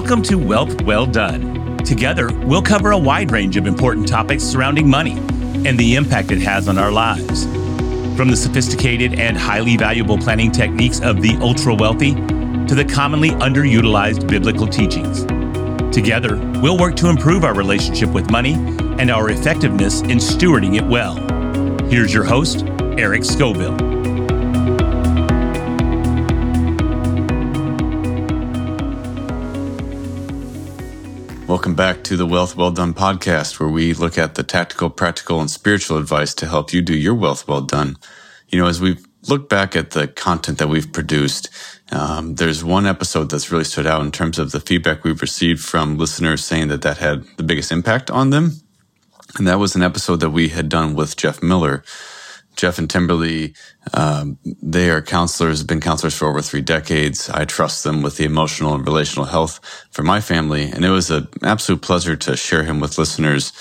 Welcome to Wealth Well Done. Together, we'll cover a wide range of important topics surrounding money and the impact it has on our lives. From the sophisticated and highly valuable planning techniques of the ultra wealthy to the commonly underutilized biblical teachings. Together, we'll work to improve our relationship with money and our effectiveness in stewarding it well. Here's your host, Eric Scovill. Welcome back to the Wealth Well Done podcast, where we look at the tactical, practical, and spiritual advice to help you do your wealth well done. You know, as we've looked back at the content that we've produced, um, there's one episode that's really stood out in terms of the feedback we've received from listeners saying that that had the biggest impact on them. And that was an episode that we had done with Jeff Miller. Jeff and Timberly, um, they are counselors, been counselors for over three decades. I trust them with the emotional and relational health for my family. And it was an absolute pleasure to share him with listeners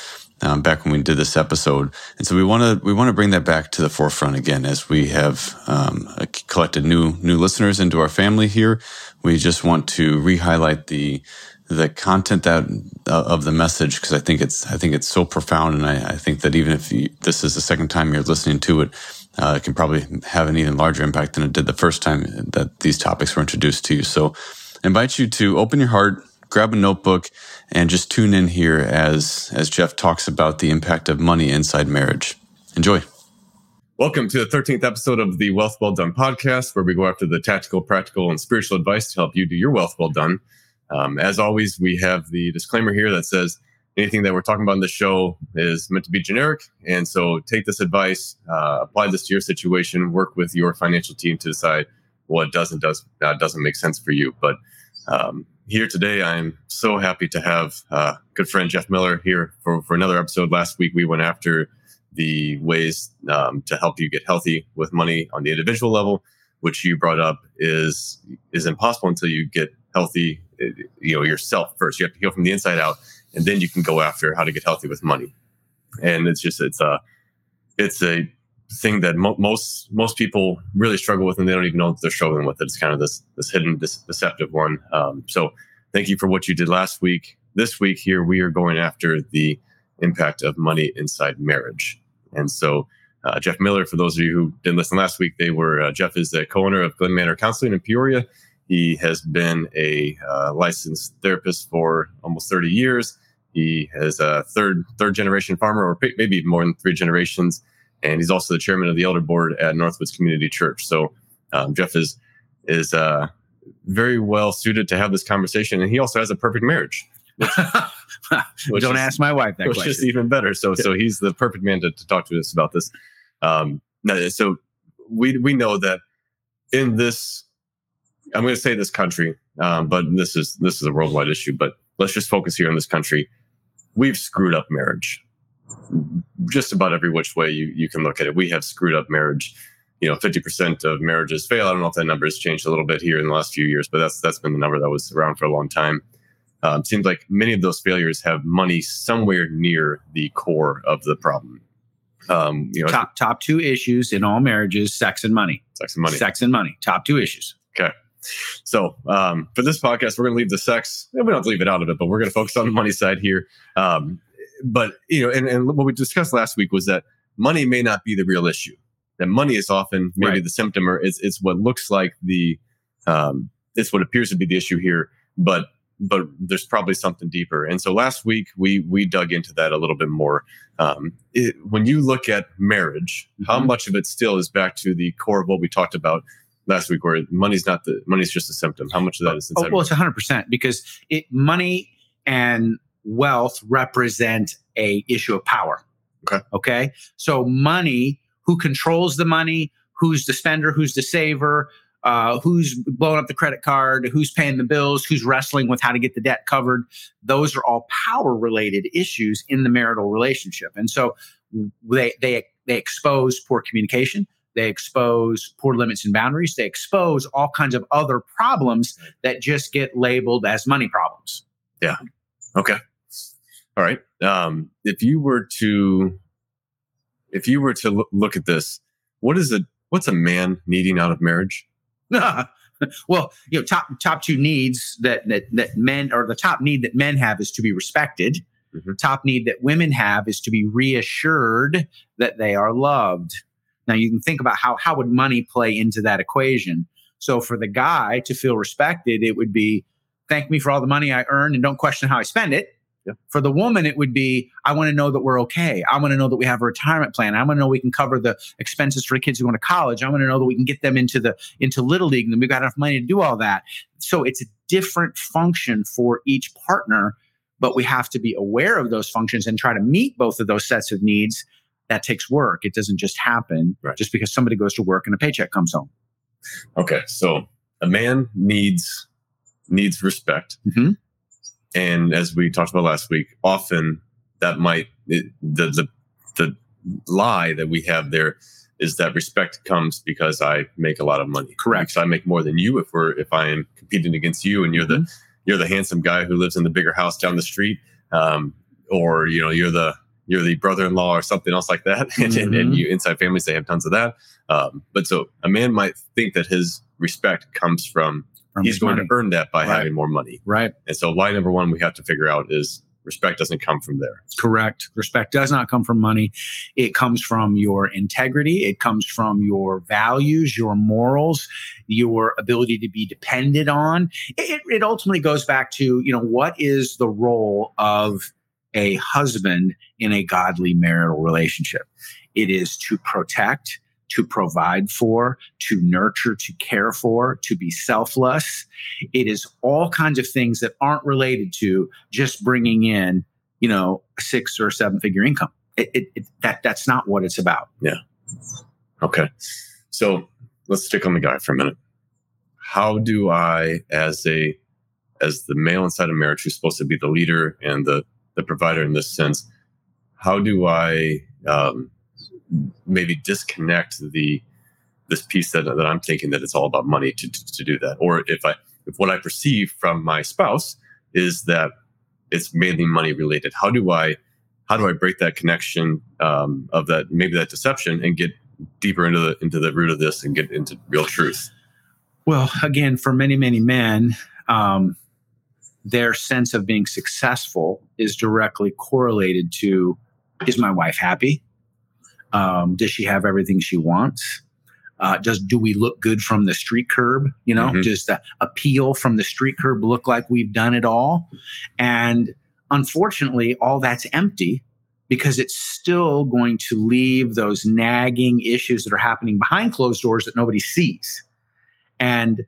um, back when we did this episode. And so we want to we want to bring that back to the forefront again as we have um, collected new new listeners into our family here. We just want to re-highlight the the content that uh, of the message because I think it's I think it's so profound, and I, I think that even if you, this is the second time you're listening to it, uh, it can probably have an even larger impact than it did the first time that these topics were introduced to you. So, I invite you to open your heart, grab a notebook, and just tune in here as as Jeff talks about the impact of money inside marriage. Enjoy. Welcome to the 13th episode of the Wealth Well Done podcast, where we go after the tactical, practical, and spiritual advice to help you do your wealth well done. Um, as always, we have the disclaimer here that says anything that we're talking about in the show is meant to be generic. And so take this advice, uh, apply this to your situation, work with your financial team to decide what does and does, uh, doesn't make sense for you. But um, here today, I'm so happy to have uh, good friend Jeff Miller here for, for another episode. Last week, we went after the ways um, to help you get healthy with money on the individual level, which you brought up is is impossible until you get healthy you know yourself first. You have to heal from the inside out, and then you can go after how to get healthy with money. And it's just it's a it's a thing that mo- most most people really struggle with, and they don't even know that they're struggling with it. It's kind of this this hidden, this deceptive one. Um, so thank you for what you did last week. This week here we are going after the impact of money inside marriage, and so. Uh, Jeff Miller, for those of you who didn't listen last week, they were uh, Jeff is the co-owner of Glen Manor Counseling in Peoria. He has been a uh, licensed therapist for almost 30 years. He is a third third generation farmer, or maybe more than three generations, and he's also the chairman of the elder board at Northwoods Community Church. So um, Jeff is is uh, very well suited to have this conversation, and he also has a perfect marriage. Which, which Don't is, ask my wife that which question. is even better. So, so he's the perfect man to, to talk to us about this. Um, so we we know that in this I'm going to say this country, um, but this is this is a worldwide issue. But let's just focus here on this country. We've screwed up marriage, just about every which way you you can look at it. We have screwed up marriage. You know, 50% of marriages fail. I don't know if that number has changed a little bit here in the last few years, but that's that's been the number that was around for a long time. Um, seems like many of those failures have money somewhere near the core of the problem. Um, you know, top top two issues in all marriages: sex and money. Sex and money. Sex and money. Top two issues. Okay. So um, for this podcast, we're going to leave the sex. We don't have to leave it out of it, but we're going to focus on the money side here. Um, but you know, and, and what we discussed last week was that money may not be the real issue. That money is often maybe right. the symptom, or it's it's what looks like the um, it's what appears to be the issue here. But but there's probably something deeper. And so last week we we dug into that a little bit more. Um, it, when you look at marriage, mm-hmm. how much of it still is back to the core of what we talked about last week where money's not the money's just a symptom. How much of that is? Oh, well, it's hundred percent because it money and wealth represent a issue of power. Okay. Okay. So money, who controls the money, who's the spender, who's the saver, uh, who's blowing up the credit card, who's paying the bills, who's wrestling with how to get the debt covered. Those are all power related issues in the marital relationship. And so they they they expose poor communication they expose poor limits and boundaries. They expose all kinds of other problems that just get labeled as money problems. Yeah. Okay. All right. Um, if you were to, if you were to look at this, what is it? What's a man needing out of marriage? well, you know, top top two needs that that that men or the top need that men have is to be respected. Mhm. Top need that women have is to be reassured that they are loved. Now you can think about how how would money play into that equation. So for the guy to feel respected, it would be thank me for all the money I earn and don't question how I spend it. Yeah. For the woman, it would be I want to know that we're okay. I want to know that we have a retirement plan. I want to know we can cover the expenses for the kids who go to college. I want to know that we can get them into the into little league and that we've got enough money to do all that. So it's a different function for each partner, but we have to be aware of those functions and try to meet both of those sets of needs. That takes work. It doesn't just happen Right. just because somebody goes to work and a paycheck comes home. Okay, so a man needs needs respect, Mhm. and as we talked about last week, often that might it, the the the lie that we have there is that respect comes because I make a lot of money. Correct. So I make more than you if we're if I am competing against you, and you're the you're the handsome guy who lives in the bigger house down the street, um, or you know you're the you're the brother-in-law or something else like that, and, and, and Mhm. you inside families they have tons of that. Um, but so a man might think that his respect comes from From he's going money. to earn that by Right. having more money. right. And so lie number one we have to figure out is respect doesn't come from there. Correct. Respect does not come from money. It comes from your integrity. It comes from your values, your morals, your ability to be depended on. It, it ultimately goes back to, you know, what is the role of a husband in a godly marital relationship? It is to protect, to provide for, to nurture, to care for, to be selfless. It is all kinds of things that aren't related to just bringing in you know, six or seven figure income. It, it, it, that that's not what it's about. Yeah. Okay. So let's stick on the guy for a minute. How do I, as a as the male inside of marriage who's supposed to be the leader and the the provider in this sense, how do I um, maybe disconnect the this piece that, that I'm thinking that it's all about money to, to to do that, or if I if what I perceive from my spouse is that it's mainly money related, how do I how do I break that connection um, of that maybe that deception and get deeper into the into the root of this and get into real truth. Well, again, for many many men, um, their sense of being successful is directly correlated to: Is my wife happy? Um, does she have everything she wants? Uh, does do we look good from the street curb? You know, Mhm. does the appeal from the street curb look like we've done it all? And unfortunately, all that's empty because it's still going to leave those nagging issues that are happening behind closed doors that nobody sees. And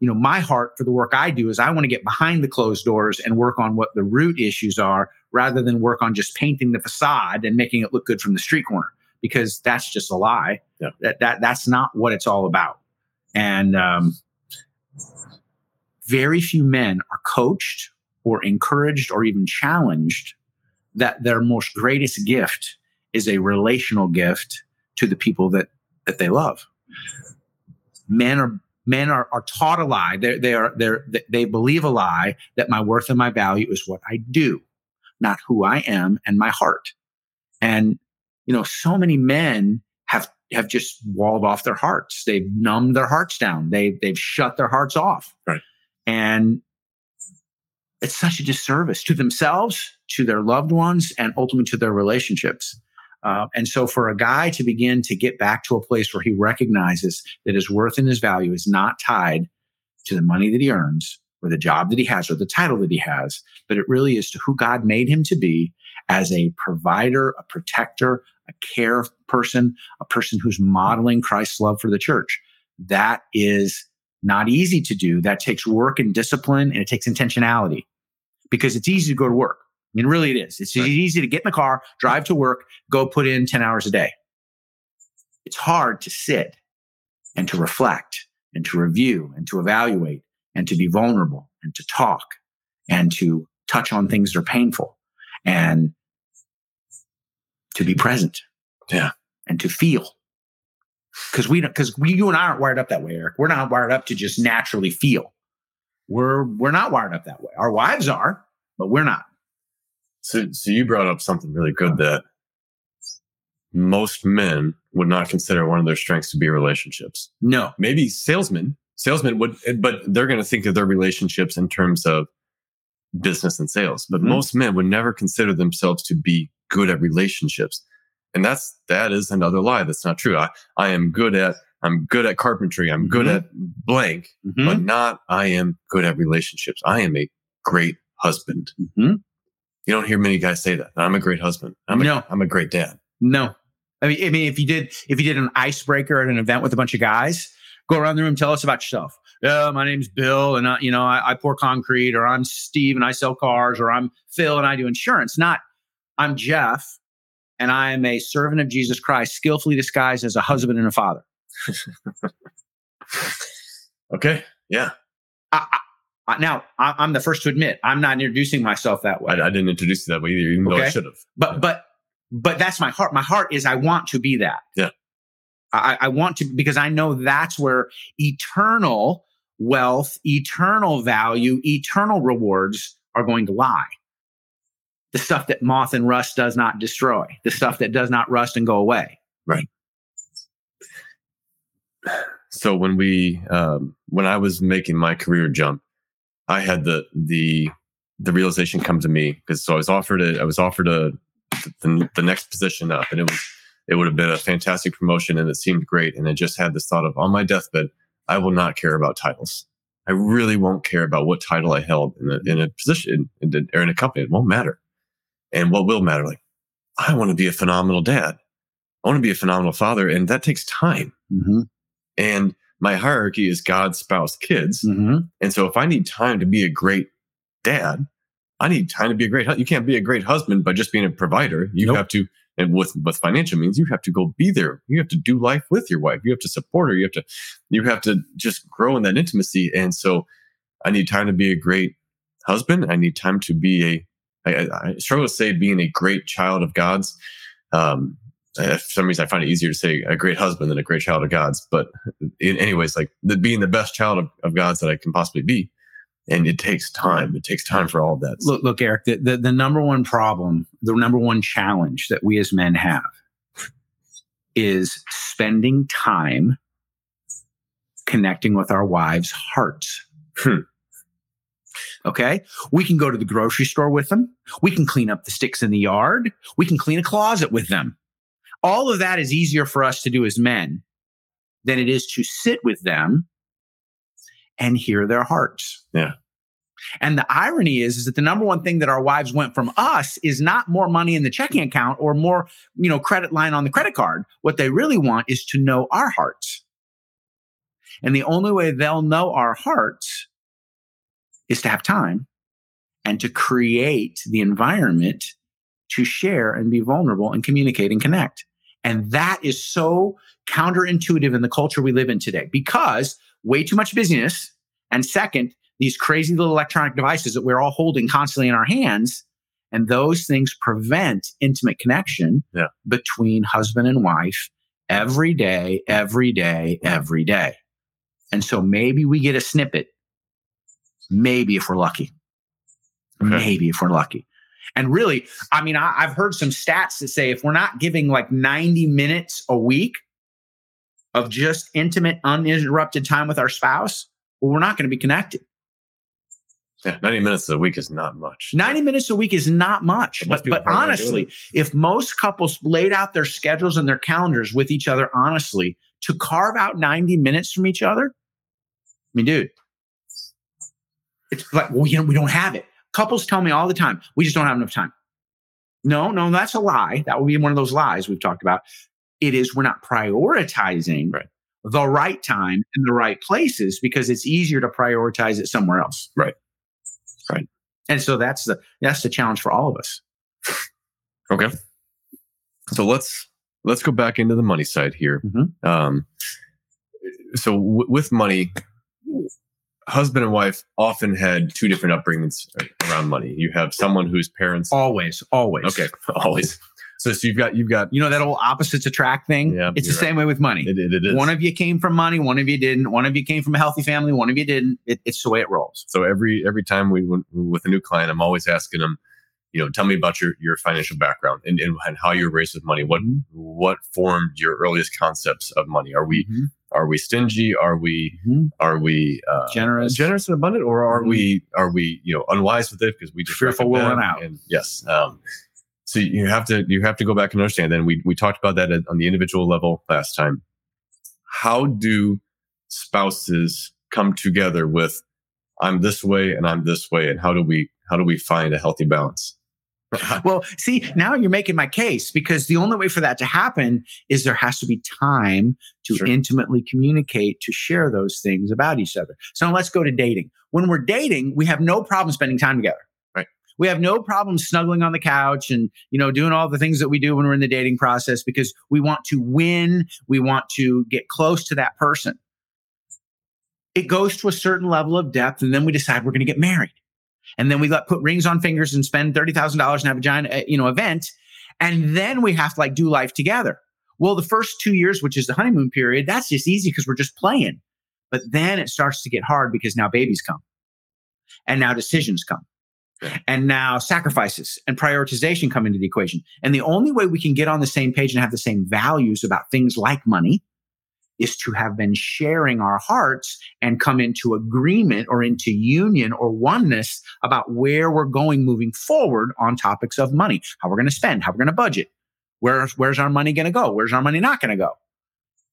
you know, my heart for the work I do is I want to get behind the closed doors and work on what the root issues are rather than work on just painting the facade and making it look good from the street corner because that's just a lie. Yeah. That that that's not what it's all about. And um, very few men are coached or encouraged or even challenged that their most greatest gift is a relational gift to the people that that they love. Men are men are, are taught a lie. They they are they they believe a lie that my worth and my value is what I do, not who I am and my heart. And you know, so many men have have just walled off their hearts. They've numbed their hearts down. They they've shut their hearts off. Right. And it's such a disservice to themselves, to their loved ones, and ultimately to their relationships. Uh, and so, for a guy to begin to get back to a place where he recognizes that his worth and his value is not tied to the money that he earns, or the job that he has, or the title that he has, but it really is to who God made him to be as a provider, a protector, a care person, a person who's modeling Christ's love for the church. That is not easy to do. That takes work and discipline, and it takes intentionality because it's easy to go to work. I mean, really, it is. It's Right. easy to get in the car, drive to work, go put in 10 hours a day. It's hard to sit and to reflect and to review and to evaluate and to be vulnerable and to talk and to touch on things that are painful and to be present. Yeah. And to feel. Because we don't, because we, you and I aren't wired up that way, Eric. We're not wired up to just naturally feel. We're, we're not wired up that way. Our wives are, but we're not. So, so you brought up something really good that most men would not consider one of their strengths to be relationships. No. Maybe salesmen salesmen would, but they're going to think of their relationships in terms of business and sales. But Mhm. most men would never consider themselves to be good at relationships. And that's, that is another lie. That's not true. I, I am good at, I'm good at carpentry. I'm good Mhm. at blank, Mhm. but not, I am good at relationships. I am a great husband. You don't hear many guys say that. I'm a great husband. I'm a, No. I'm a great dad. No. I mean, I mean, if you did, if you did an icebreaker at an event with a bunch of guys, go around the room, tell us about yourself. Yeah, my name's Bill, and I, you know, I, I pour concrete, or I'm Steve, and I sell cars, or I'm Phil, and I do insurance. Not, I'm Jeff, and I am a servant of Jesus Christ, skillfully disguised as a husband and a father. Okay. Yeah. I, now, I, I'm the first to admit I'm not introducing myself that way. I, I didn't introduce you that way either, even though I should have. but but but that's my heart my heart is i want to be that Yeah. I, I want to because i know that's where eternal wealth eternal value eternal rewards are going to lie the stuff that moth and rust does not destroy the stuff that does not rust and go away Right. so when we um, when I was making my career jump, I had the the the realization come to me because so I was offered it. I was offered a the, the next position up, and it was it would have been a fantastic promotion, and it seemed great, and I just had this thought of on my deathbed, I will not care about titles. I really won't care about what title I held in a, in a position in, in, or in a company. It won't matter. And what will matter? Like, I want to be a phenomenal dad. I want to be a phenomenal father, and that takes time. mm-hmm. And my hierarchy is God, spouse, kids. Mm-hmm. And so if I need time to be a great dad, I need time to be a great husband. You can't be a great husband by just being a provider. You Nope. have to, and with, with financial means, you have to go be there. You have to do life with your wife. You have to support her. You have to, you have to just grow in that intimacy. And so I need time to be a great husband. I need time to be a, I, I, struggle to say being a great child of God's. Um, for some reason, I find it easier to say a great husband than a great child of God's. But in, anyways, like the, being the best child of, of God's that I can possibly be. And it takes time. It takes time for all of that. look look eric the, the the number one problem the number one challenge that we as men have is spending time connecting with our wives hearts Hmm. okay we can go to the grocery store with them we can clean up the sticks in the yard we can clean a closet with them all of that is easier for us to do as men than it is to sit with them and hear their hearts Yeah. and the irony is, is that the number one thing that our wives want from us is not more money in the checking account or more, you know, credit line on the credit card. What they really want is to know our hearts. And the only way they'll know our hearts is to have time and to create the environment to share and be vulnerable and communicate and connect. And that is so counterintuitive in the culture we live in today because way too much busyness. And second, these crazy little electronic devices that we're all holding constantly in our hands. And those things prevent intimate connection Yeah. between husband and wife every day, every day, every day. And so maybe we get a snippet, maybe if we're lucky. Okay. Maybe if we're lucky. And really, I mean, I, I've heard some stats that say if we're not giving like 90 minutes a week of just intimate, uninterrupted time with our spouse, well, we're not going to be connected. Yeah, 90 minutes a week is not much. 90 minutes a week is not much. But, but probably aren't doing honestly, if most couples laid out their schedules and their calendars with each other honestly to carve out 90 minutes from each other, I mean, dude, it's like, well, you know, we don't have it. Couples tell me all the time, we just don't have enough time. No, no, that's a lie. That would be one of those lies we've talked about. It is we're not prioritizing Right. the right time in the right places because it's easier to prioritize it somewhere else. Right. Right. And so that's the that's the challenge for all of us. Okay. So let's let's go back into the money side here. Mhm. Um, so w- with money, husband and wife often had two different upbringings around money. You have someone whose parents. Always, always. Okay, always. So, so you've got you've got You know that old opposites attract thing? Yeah, it's the you're same way with money. it, it, it is. One of you came from money, one of you didn't. One of you came from a healthy family, one of you didn't. It, it's the way it rolls. so every every time we with a new client, I'm always asking them, you know, tell me about your your financial background and, and, how you were raised with money. What Mhm. what formed your earliest concepts of money? Are we Mhm. Are we stingy? Are we Mhm. are we uh, Generous. generous and abundant, or are Mhm. we are we you know unwise with it because we just Fearful we'll run out. And yes, um, so you have to you have to go back and understand. Then we we talked about that at, on the individual level last time. How do spouses come together with I'm this way and I'm this way, and how do we how do we find a healthy balance? Well, see, now you're making my case because the only way for that to happen is there has to be time to Sure. intimately communicate, to share those things about each other. So let's go to dating. When we're dating, we have no problem spending time together. Right. We have no problem snuggling on the couch and, you know, doing all the things that we do when we're in the dating process because we want to win. We want to get close to that person. It goes to a certain level of depth, and then we decide we're going to get married and then we let put rings on fingers and spend thirty thousand dollars and have a giant uh, you know event, and then we have to like do life together. Well, the first two years, which is the honeymoon period, that's just easy because we're just playing. But then it starts to get hard because now babies come, and now decisions come, and now sacrifices and prioritization come into the equation. And the only way we can get on the same page and have the same values about things like money is to have been sharing our hearts and come into agreement or into union or oneness about where we're going moving forward on topics of money, how we're going to spend, how we're going to budget, where's where's our money going to go, where's our money not going to go,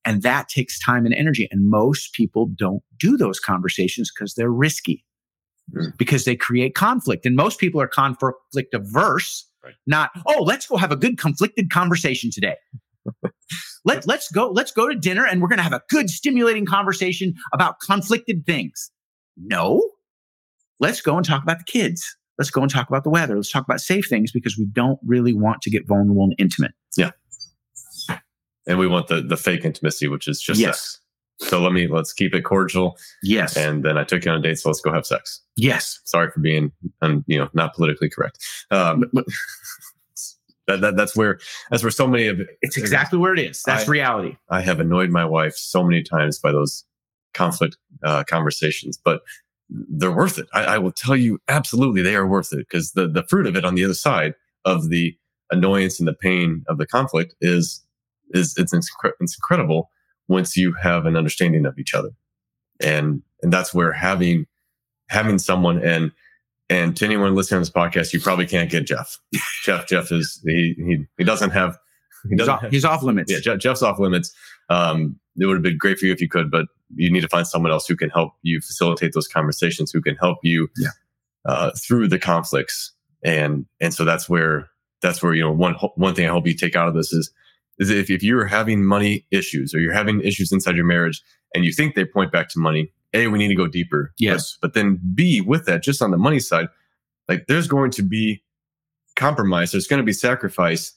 and that takes time and energy. And most people don't do those conversations because they're risky, Mm. because they create conflict. And most people are conflict averse, Right. not oh, let's go have a good conflicted conversation today. Let, let's go let's go to dinner and we're going to have a good stimulating conversation about conflicted things no let's go and talk about the kids let's go and talk about the weather let's talk about safe things because we don't really want to get vulnerable and intimate Yeah. And we want the the fake intimacy, which is just Yes. sex. So let me let's keep it cordial. yes And then I took you on a date, so let's go have sex. yes Sorry for being, um, you know, not politically correct. Um, that, that that's where that's where so many of it's exactly where it is. That's I- reality. I have annoyed my wife so many times by those conflict uh, conversations, but they're worth it. I, I will tell you, absolutely, they are worth it because the the fruit of it on the other side of the annoyance and the pain of the conflict is is it's incre- it's incredible once you have an understanding of each other, and and that's where having having someone and and to anyone listening to this podcast, you probably can't get Jeff. Jeff Jeff is he he he doesn't have he he's doesn't off, have, he's off limits yeah, Je- Jeff's off limits. Um, it would have been great for you if you could, but you need to find someone else who can help you facilitate those conversations, who can help you Yeah. uh, through the conflicts. And and so that's where that's where you know one one thing I hope you take out of this is is if if you're having money issues or you're having issues inside your marriage and you think they point back to money, a we need to go deeper. Yes. but, but then b with that, just on the money side, like there's going to be compromise. There's going to be sacrifice,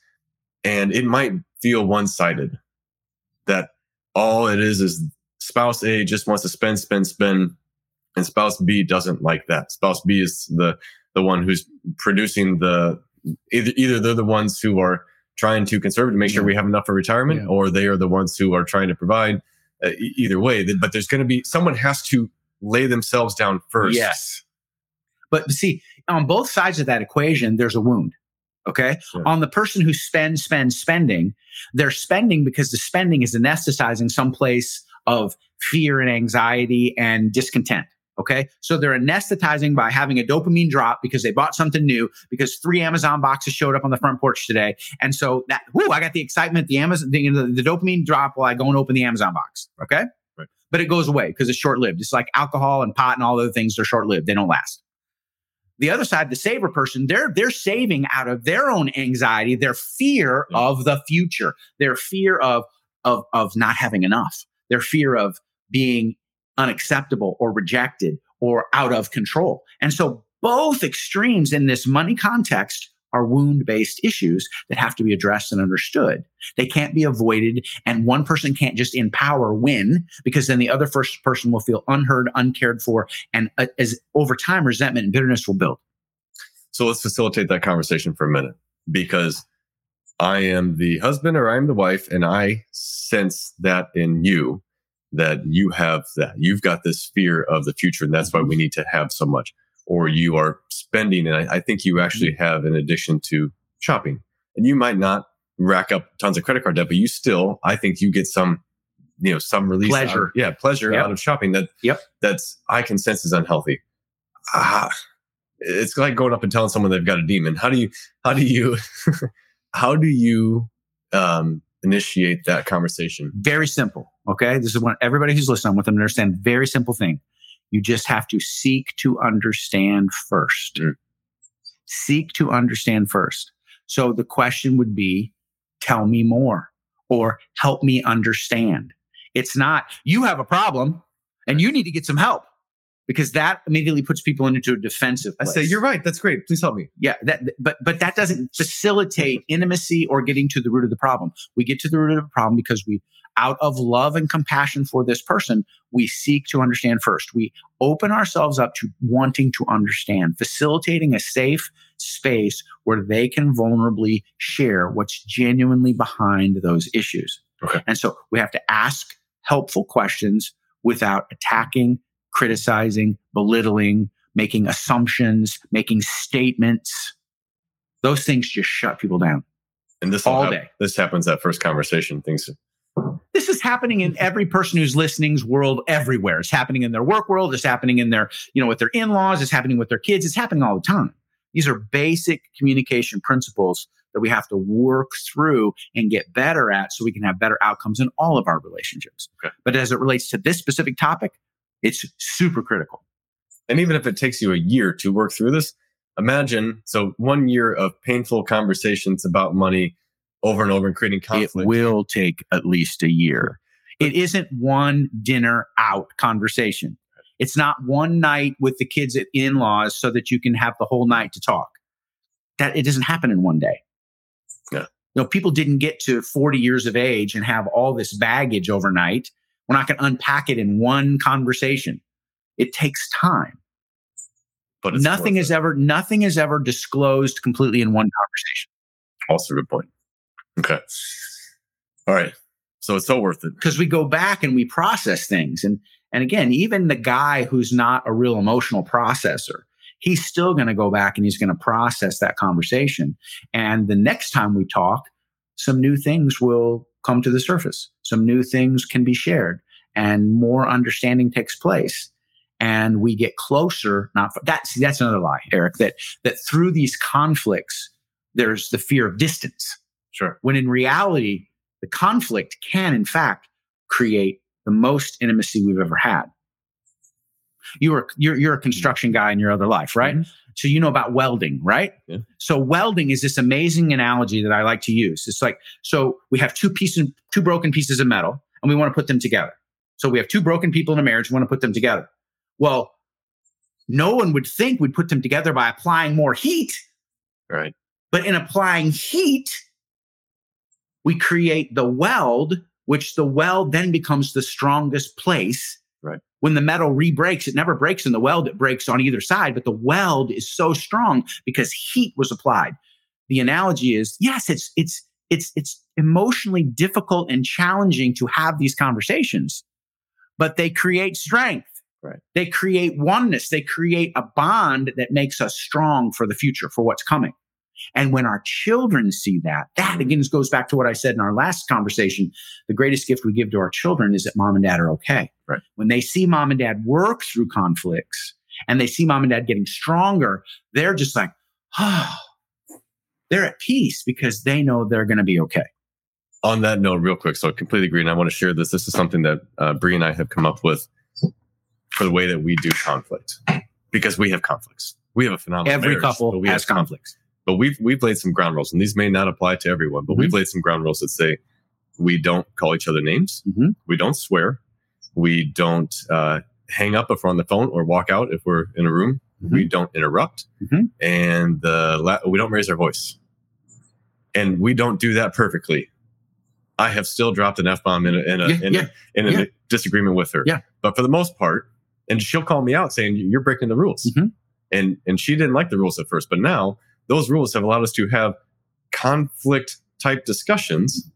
and it might feel one sided that all it is is spouse A just wants to spend, spend, spend, and spouse B doesn't like that. Spouse B is the the one who's producing the either either they're the ones who are trying to conserve to make sure we have enough for retirement, Yeah. or they are the ones who are trying to provide. Uh, either way, but there's going to be someone has to lay themselves down first. Yes. But see, on both sides of that equation, there's a wound. Okay. Sure. On the person who spends, spends, spending, they're spending because the spending is anesthetizing some place of fear and anxiety and discontent. Okay. So they're anesthetizing by having a dopamine drop because they bought something new because three Amazon boxes showed up on the front porch today. And so that, whoo, I got the excitement, the Amazon, the, the dopamine drop while I go and open the Amazon box. Okay. Right. But it goes away because it's short lived. It's like alcohol and pot and all other things. They're short lived. They don't last. The other side, the saver person, they're they're saving out of their own anxiety, their fear Yeah. of the future, their fear of of of not having enough, their fear of being unacceptable or rejected or out of control. And so both extremes in this money context are wound based issues that have to be addressed and understood. They can't be avoided. And one person can't just in power win because then the other first person will feel unheard, uncared for. And uh, as over time, resentment and bitterness will build. So let's facilitate that conversation for a minute because I am the husband or I'm the wife, and I sense that in you that you have that. You've got this fear of the future, and that's why we need to have so much. Or you are spending, and I, I think you actually have in addition to shopping. And you might not rack up tons of credit card debt, but you still, I think you get some you know some release Pleasure. out- yeah pleasure Yep. out of shopping that Yep. that's i can sense is unhealthy ah, it's like going up and telling someone they've got a demon how do you how do you how do you um initiate that conversation Very simple. Okay. This is what everybody who's listening, I want them to understand very simple thing. You just have to seek to understand first. Mm. Seek to understand first. So the question would be, tell me more or help me understand. It's not, you have a problem and you need to get some help because that immediately puts people into a defensive i say you're right that's great please help me Yeah, that but but that doesn't facilitate intimacy or getting to the root of the problem. We get to the root of the problem because we out of love and compassion for this person, we seek to understand first. We open ourselves up to wanting to understand, facilitating a safe space where they can vulnerably share what's genuinely behind those issues. Okay. And so we have to ask helpful questions without attacking, criticizing, belittling, making assumptions, making statements. Those things just shut people down. and this All hap- day. this happens that first conversation things This is happening in every person who's listening's world everywhere. It's happening in their work world. It's happening in their, you know, with their in-laws. It's happening with their kids. It's happening all the time. These are basic communication principles that we have to work through and get better at so we can have better outcomes in all of our relationships. Okay. But as it relates to this specific topic, it's super critical. And even if it takes you a year to work through this, imagine so one year of painful conversations about money over and over and creating conflict. It will take at least a year. It isn't one dinner out conversation. It's not one night with the kids at in-laws so that you can have the whole night to talk. That it doesn't happen in one day. Yeah. You know, people didn't get to 40 years of age and have all this baggage overnight. We're not going to unpack it in one conversation. It takes time. but it's Nothing is it. ever nothing is ever disclosed completely in one conversation. also a good point. Okay. All right. So it's so worth it. because we go back and we process things and and again even the guy who's not a real emotional processor he's still going to go back and he's going to process that conversation and the next time we talk some new things will come to the surface some new things can be shared and more understanding takes place and we get closer not that's that's another lie eric that that through these conflicts there's the fear of distance Sure. when in reality, the conflict can, in fact, create the most intimacy we've ever had. You were you're you're a construction guy in your other life, right? Mhm. So you know about welding, right? Yeah. So welding is this amazing analogy that I like to use. It's like so we have two pieces, two broken pieces of metal, and we want to put them together. So we have two broken people in a marriage, we want to put them together. Well, no one would think we'd put them together by applying more heat. Right. But in applying heat, we create the weld, which the weld then becomes the strongest place. When the metal re-breaks, it never breaks in the weld, it breaks on either side, but the weld is so strong because heat was applied. The analogy is yes, it's it's it's it's emotionally difficult and challenging to have these conversations, but they create strength. Right. They create oneness. They create a bond that makes us strong for the future, for what's coming. And when our children see that, that again goes back to what I said in our last conversation. The greatest gift we give to our children is that mom and dad are okay. Right. When they see mom and dad work through conflicts and they see mom and dad getting stronger, they're just like, oh, they're at peace because they know they're going to be okay. On that note, real quick, so I completely agree, and I want to share this. This is something that uh, Bree and I have come up with for the way that we do conflict, because we have conflicts. We have a phenomenal Every marriage, couple we has have conflict. conflicts. But we've we've laid some ground rules, and these may not apply to everyone, but Mm-hmm. we've laid some ground rules that say we don't call each other names, Mhm. we don't swear, we don't uh, hang up if we're on the phone or walk out if we're in a room, Mm-hmm. we don't interrupt, Mhm. and the la- we don't raise our voice, and we don't do that perfectly. I have still dropped an f bomb in a, in a, Yeah, in, yeah, a, in a yeah. disagreement with her. Yeah. but for the most part, and she'll call me out saying you're breaking the rules, Mhm. and and she didn't like the rules at first, but now those rules have allowed us to have conflict type discussions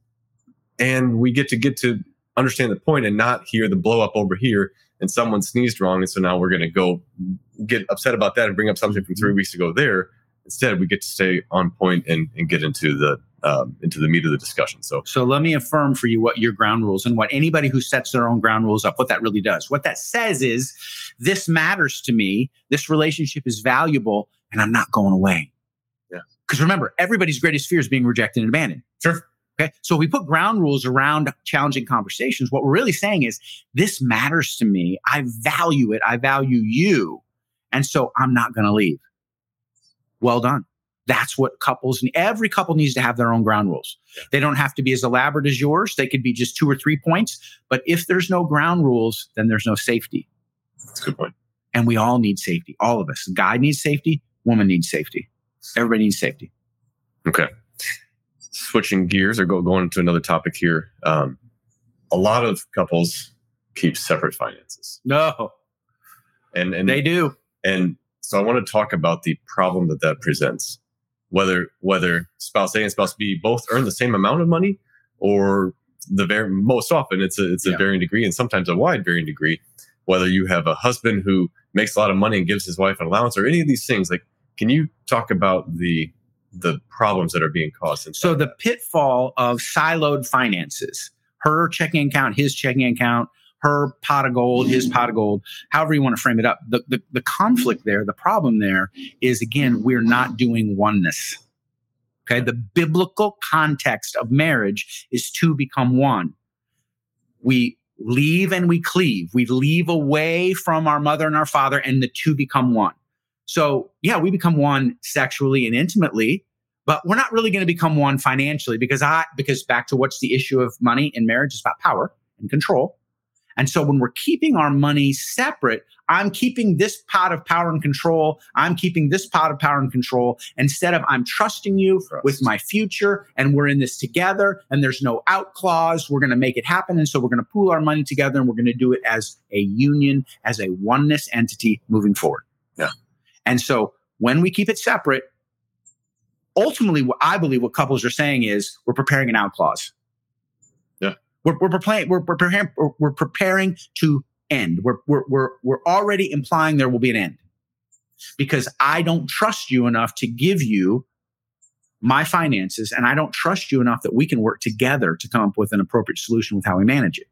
and we get to get to understand the point and not hear the blow up over here and someone sneezed wrong and so now we're going to go get upset about that and bring up something from three weeks ago there instead we get to stay on point and, and get into the um, into the meat of the discussion. So, so let me affirm for you what your ground rules and what anybody who sets their own ground rules up, what that really does. What that says is, this matters to me. This relationship is valuable, and I'm not going away. Because remember, everybody's greatest fear is being rejected and abandoned. Sure. Okay. So we put ground rules around challenging conversations. What we're really saying is, this matters to me. I value it. I value you. And so I'm not going to leave. Well done. That's what couples, and every couple needs to have their own ground rules. They don't have to be as elaborate as yours. They could be just two or three points. But if there's no ground rules, then there's no safety. That's a good point. And we all need safety. All of us. Guy needs safety. Woman needs safety. Everybody needs safety. Okay. Switching gears or go, going to another topic here. Um, a lot of couples keep separate finances. No. And, and they do. And so I want to talk about the problem that that presents. Whether whether spouse A and spouse B both earn the same amount of money, or the very most often it's a it's a Yeah. varying degree, and sometimes a wide varying degree. Whether you have a husband who makes a lot of money and gives his wife an allowance, or any of these things, like can you talk about the the problems that are being caused? So the pitfall of siloed finances, her checking account, his checking account, her pot of gold, his pot of gold, however you want to frame it up. The, the, the conflict there, the problem there is again, we're not doing oneness. Okay. The biblical context of marriage is to become one. We leave and we cleave. We leave away from our mother and our father, and the two become one. So, yeah, we become one sexually and intimately, but we're not really going to become one financially because I, because back to what's the issue of money in marriage is about power and control. And so when we're keeping our money separate, I'm keeping this pot of power and control. I'm keeping this pot of power and control instead of I'm trusting you Trust. with my future and we're in this together and there's no out clause. We're going to make it happen. And so we're going to pool our money together and we're going to do it as a union, as a oneness entity moving forward. Yeah. And so when we keep it separate, ultimately, what I believe what couples are saying is we're preparing an out clause. Yeah. We're, we're, preparing, we're, we're preparing, we're, preparing to end. We're, we're, we're, we're already implying there will be an end because I don't trust you enough to give you my finances and I don't trust you enough that we can work together to come up with an appropriate solution with how we manage it.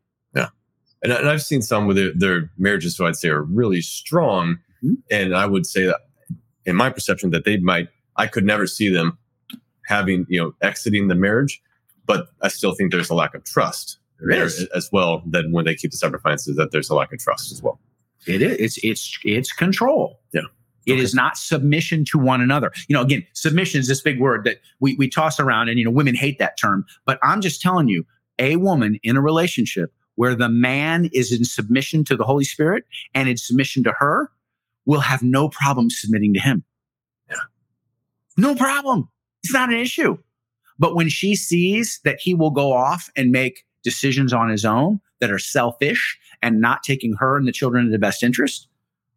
and, and I've seen some where their, their marriages, who I'd say are really strong, Mhm. and I would say that, in my perception, that they might. I could never see them having, you know, exiting the marriage, but I still think there's a lack of trust There is. as well. That when they keep the separate finances, that there's a lack of trust as well. It is. It's it's it's control. Yeah. It Okay. is not submission to one another. You know, again, submission is this big word that we we toss around, and you know, women hate that term. But I'm just telling you, a woman in a relationship where the man is in submission to the Holy Spirit and in submission to her will have no problem submitting to him. Yeah. No problem. It's not an issue. But when she sees that he will go off and make decisions on his own that are selfish and not taking her and the children in the best interest,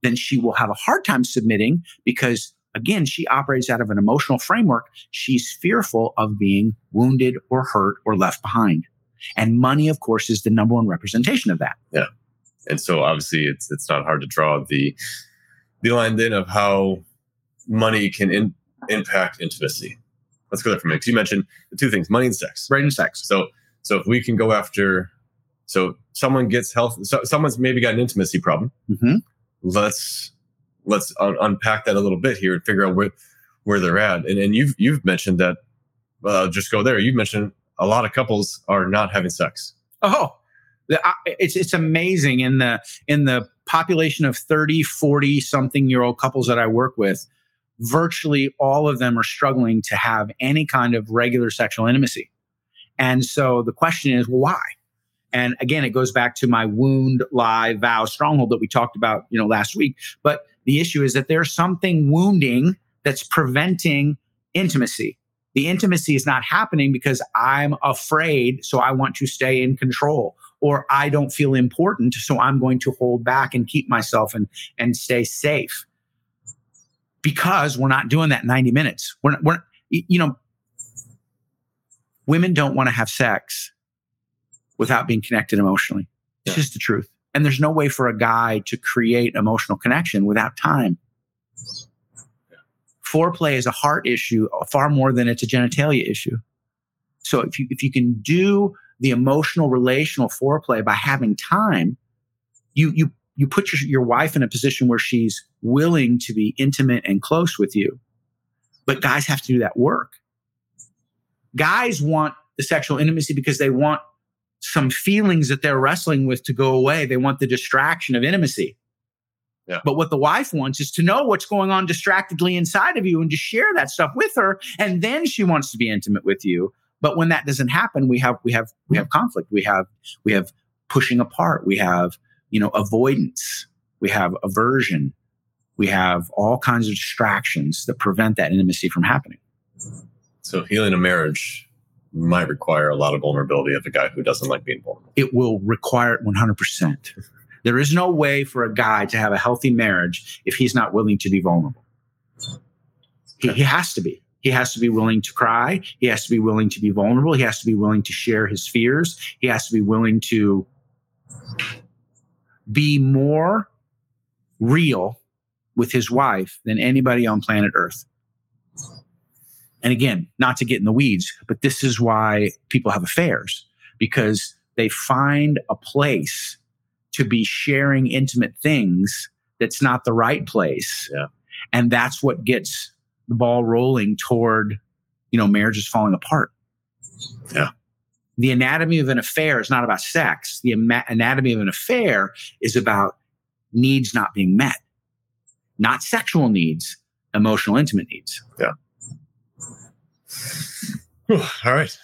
then she will have a hard time submitting because, again, she operates out of an emotional framework. She's fearful of being wounded or hurt or left behind. And money, of course, is the number one representation of that. Yeah. And so, obviously, it's it's not hard to draw the the line then of how money can in, impact intimacy. Let's go there for a minute. you mentioned the two things: money and sex. Right in sex. So so if we can go after so someone gets health so someone's maybe got an intimacy problem. Mhm. Let's let's un- unpack that a little bit here and figure out where where they're at. And and you've you've mentioned that uh, just go there. You've mentioned a lot of couples are not having sex. Oh, it's it's amazing in the in the population of 30, 40 something year old couples that I work with, virtually all of them are struggling to have any kind of regular sexual intimacy. And so the question is, why? And again, it goes back to my wound, lie, vow, stronghold that we talked about, you know, last week. But the issue is that there's something wounding that's preventing intimacy. The intimacy is not happening because I'm afraid, so I want to stay in control, or I don't feel important, so I'm going to hold back and keep myself and and stay safe. Because we're not doing that 90 minutes. We're not, we're you know, women don't want to have sex without being connected emotionally. It's Yeah. just the truth. And there's no way for a guy to create emotional connection without time. Foreplay is a heart issue far more than it's a genitalia issue. So if you if you can do the emotional relational foreplay by having time, you you you put your, your wife in a position where she's willing to be intimate and close with you. But guys have to do that work. Guys want the sexual intimacy because they want some feelings that they're wrestling with to go away. They want the distraction of intimacy. Yeah. But what the wife wants is to know what's going on distractedly inside of you and to share that stuff with her. And then she wants to be intimate with you. But when that doesn't happen, we have we have we have conflict. We have we have pushing apart. We have you know avoidance. We have aversion. We have all kinds of distractions that prevent that intimacy from happening. So healing a marriage might require a lot of vulnerability of a guy who doesn't like being vulnerable. It will require it 100%. There is no way for a guy to have a healthy marriage if he's not willing to be vulnerable. He, he has to be. He has to be willing to cry. He has to be willing to be vulnerable. He has to be willing to share his fears. He has to be willing to be more real with his wife than anybody on planet Earth. And again, not to get in the weeds, but this is why people have affairs because they find a place to be sharing intimate things that's not the right place. Yeah. And that's what gets the ball rolling toward, you know, marriages falling apart. Yeah. The anatomy of an affair is not about sex. The ama- anatomy of an affair is about needs not being met, not sexual needs, emotional, intimate needs. Whew, all right.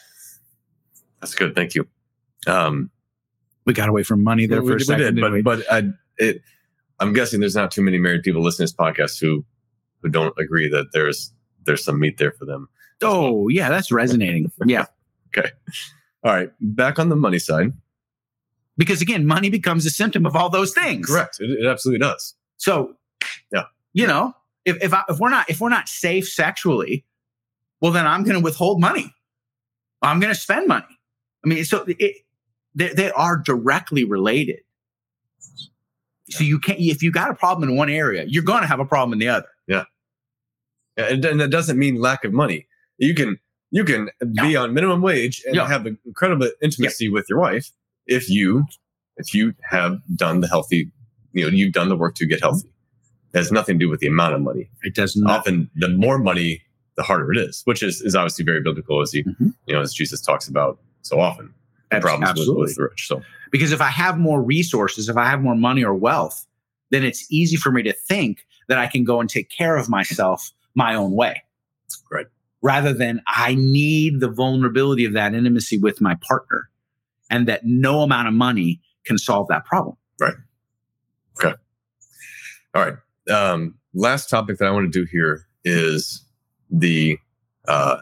That's good. Thank you. Um, We got away from money there we, for a we second. did, but but I, it, I'm guessing there's not too many married people listening to this podcast who who don't agree that there's there's some meat there for them. oh, yeah, that's resonating. Yeah. Okay. All right, back on the money side. Because again, money becomes a symptom of all those things. Correct. It, it absolutely does. So, Yeah. you know, if if, I, if we're not if we're not safe sexually, well, then I'm going to withhold money. I'm going to spend money. I mean, so it, they they are directly related. So you can't if you got a problem in one area, you're going to have a problem in the other. And, and that doesn't mean lack of money. You can you can be on minimum wage and Yeah. have an incredible intimacy with your wife if you if you have done the healthy, you know, you've done the work to get healthy. It has nothing to do with the amount of money. It does not. Often, the more money, the harder it is, which is is obviously very biblical, as he Mhm. you know as Jesus talks about so often. The problems with, with the rich. So Because if I have more resources, if I have more money or wealth, then it's easy for me to think that I can go and take care of myself my own way. Right. Rather than I need the vulnerability of that intimacy with my partner and that no amount of money can solve that problem. Right. Okay. All right. Um, last topic that I want to do here is the uh,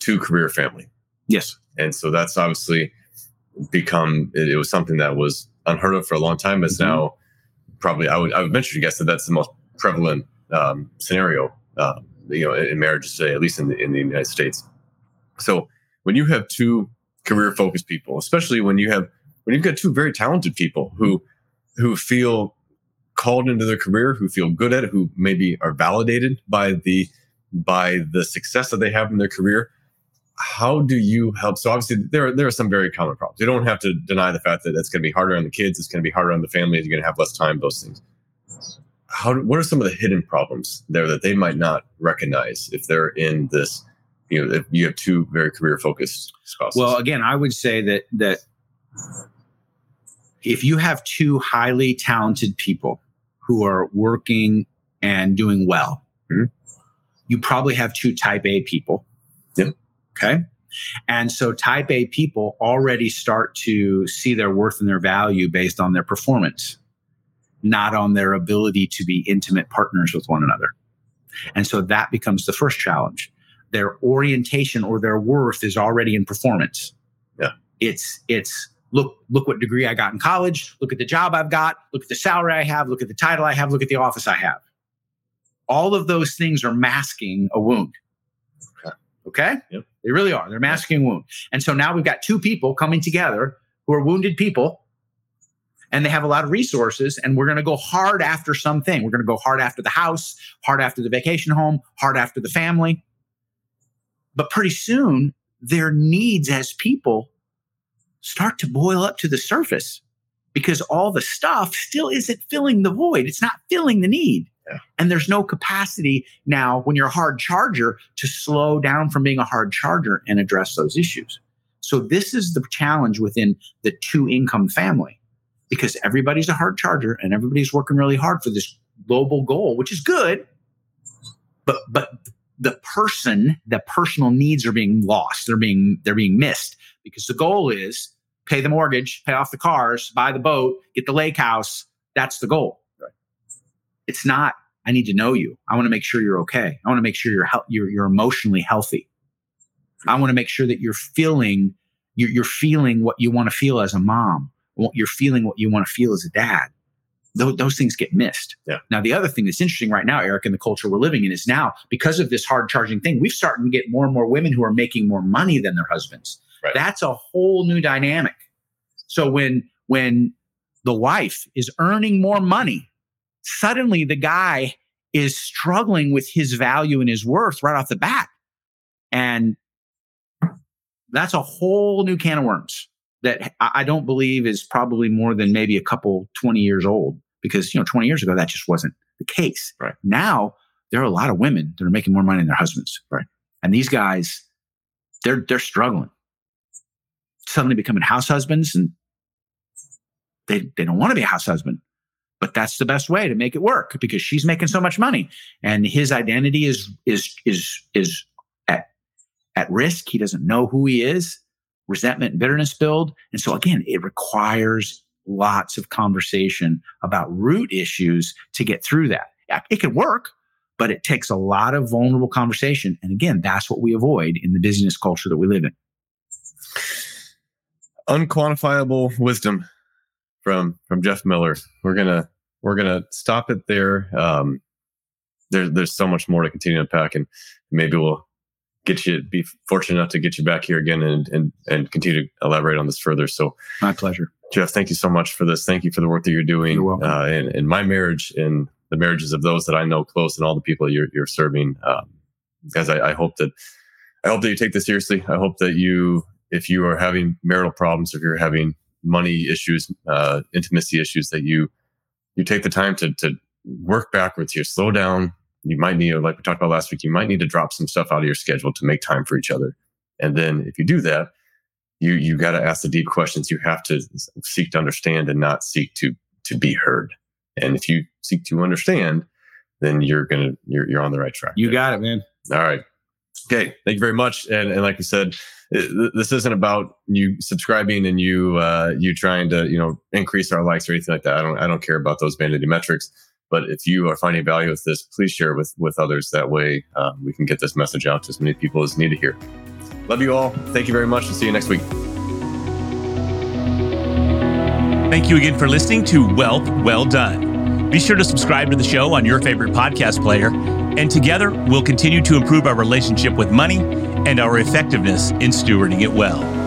two career family. Yes. And so that's obviously become, it, it was something that was unheard of for a long time. It's Mhm. now probably, I would, I would venture to guess that that's the most prevalent um, scenario, uh, you know, in, marriages today, at least in the, in the United States. So when you have two career focused people, especially when you have, when you've got two very talented people who, who feel called into their career, who feel good at it, who maybe are validated by the by the success that they have in their career. How do you help? So obviously there are, there are some very common problems. You don't have to deny the fact that it's going to be harder on the kids. It's going to be harder on the family. You're going to have less time. Those things. How? do- What are some of the hidden problems there that they might not recognize if they're in this? You know, if you have two very career focused spouses. Well, again, I would say that that if you have two highly talented people who are working and doing well, Mhm. you probably have two type A people. Yep. Okay. And so type A people already start to see their worth and their value based on their performance, not on their ability to be intimate partners with one another. And so that becomes the first challenge. Their orientation or their worth is already in performance. Yeah. It's it's look look what degree I got in college, look at the job I've got, look at the salary I have, look at the title I have, look at the office I have. All of those things are masking a wound. Okay. Okay? Yep. They really are. They're masking a wound. And so now we've got two people coming together who are wounded people and they have a lot of resources and we're going to go hard after something. We're going to go hard after the house, hard after the vacation home, hard after the family. But pretty soon their needs as people start to boil up to the surface because all the stuff still isn't filling the void. It's not filling the need. Yeah. And there's no capacity now when you're a hard charger to slow down from being a hard charger and address those issues. So this is the challenge within the two income family because everybody's a hard charger and everybody's working really hard for this global goal, which is good. But but the person, the personal needs are being lost. They're being they're being missed because the goal is pay the mortgage, pay off the cars, buy the boat, get the lake house. That's the goal. Right. It's not. I need to know you. I want to make sure you're okay. I want to make sure you're you're, you're emotionally healthy. I want to make sure that you're feeling you're, you're feeling what you want to feel as a mom. You're feeling what you want to feel as a dad. Those, those things get missed. Yeah. Now, the other thing that's interesting right now, Eric, in the culture we're living in is now because of this hard charging thing, we've started to get more and more women who are making more money than their husbands. Right. That's a whole new dynamic. So when when the wife is earning more money, suddenly the guy is struggling with his value and his worth right off the bat. And that's a whole new can of worms that I don't believe is probably more than maybe a couple 20 years old because, you know, 20 years ago, that just wasn't the case. Right. Now, there are a lot of women that are making more money than their husbands. Right. And these guys, they're, they're struggling. Suddenly becoming house husbands and they, they don't want to be a house husband, but that's the best way to make it work because she's making so much money and his identity is, is, is, is at, at risk. He doesn't know who he is resentment and bitterness build. And so again, it requires lots of conversation about root issues to get through that. It can work, but it takes a lot of vulnerable conversation. And again, that's what we avoid in the business culture that we live in. Unquantifiable wisdom from from Jeff Miller. We're gonna we're gonna stop it there. Um, there's there's so much more to continue to unpack, and maybe we'll get you be fortunate enough to get you back here again and and and continue to elaborate on this further. So my pleasure, Jeff. Thank you so much for this. Thank you for the work that you're doing you're uh, in, in my marriage and the marriages of those that I know close and all the people you're you're serving. Um, guys, I, I hope that I hope that you take this seriously. I hope that you, if you are having marital problems, if you're having money issues, uh, intimacy issues, that you you take the time to to work backwards here, slow down, you might need, like we talked about last week, you might need to drop some stuff out of your schedule to make time for each other. And then if you do that, you you got to ask the deep questions. You have to seek to understand and not seek to to be heard. And if you seek to understand, then you're gonna you're you're on the right track. You there. got it, man. All right. Okay. Thank you very much. And and like you said, it, this isn't about you subscribing and you uh, you trying to you know increase our likes or anything like that. I don't I don't care about those vanity metrics. But if you are finding value with this, please share with with others. That way, uh, we can get this message out to as many people as need to hear. Love you all. Thank you very much, and see you next week. Thank you again for listening to Wealth Well Done. Be sure to subscribe to the show on your favorite podcast player, and together we'll continue to improve our relationship with money and our effectiveness in stewarding it well.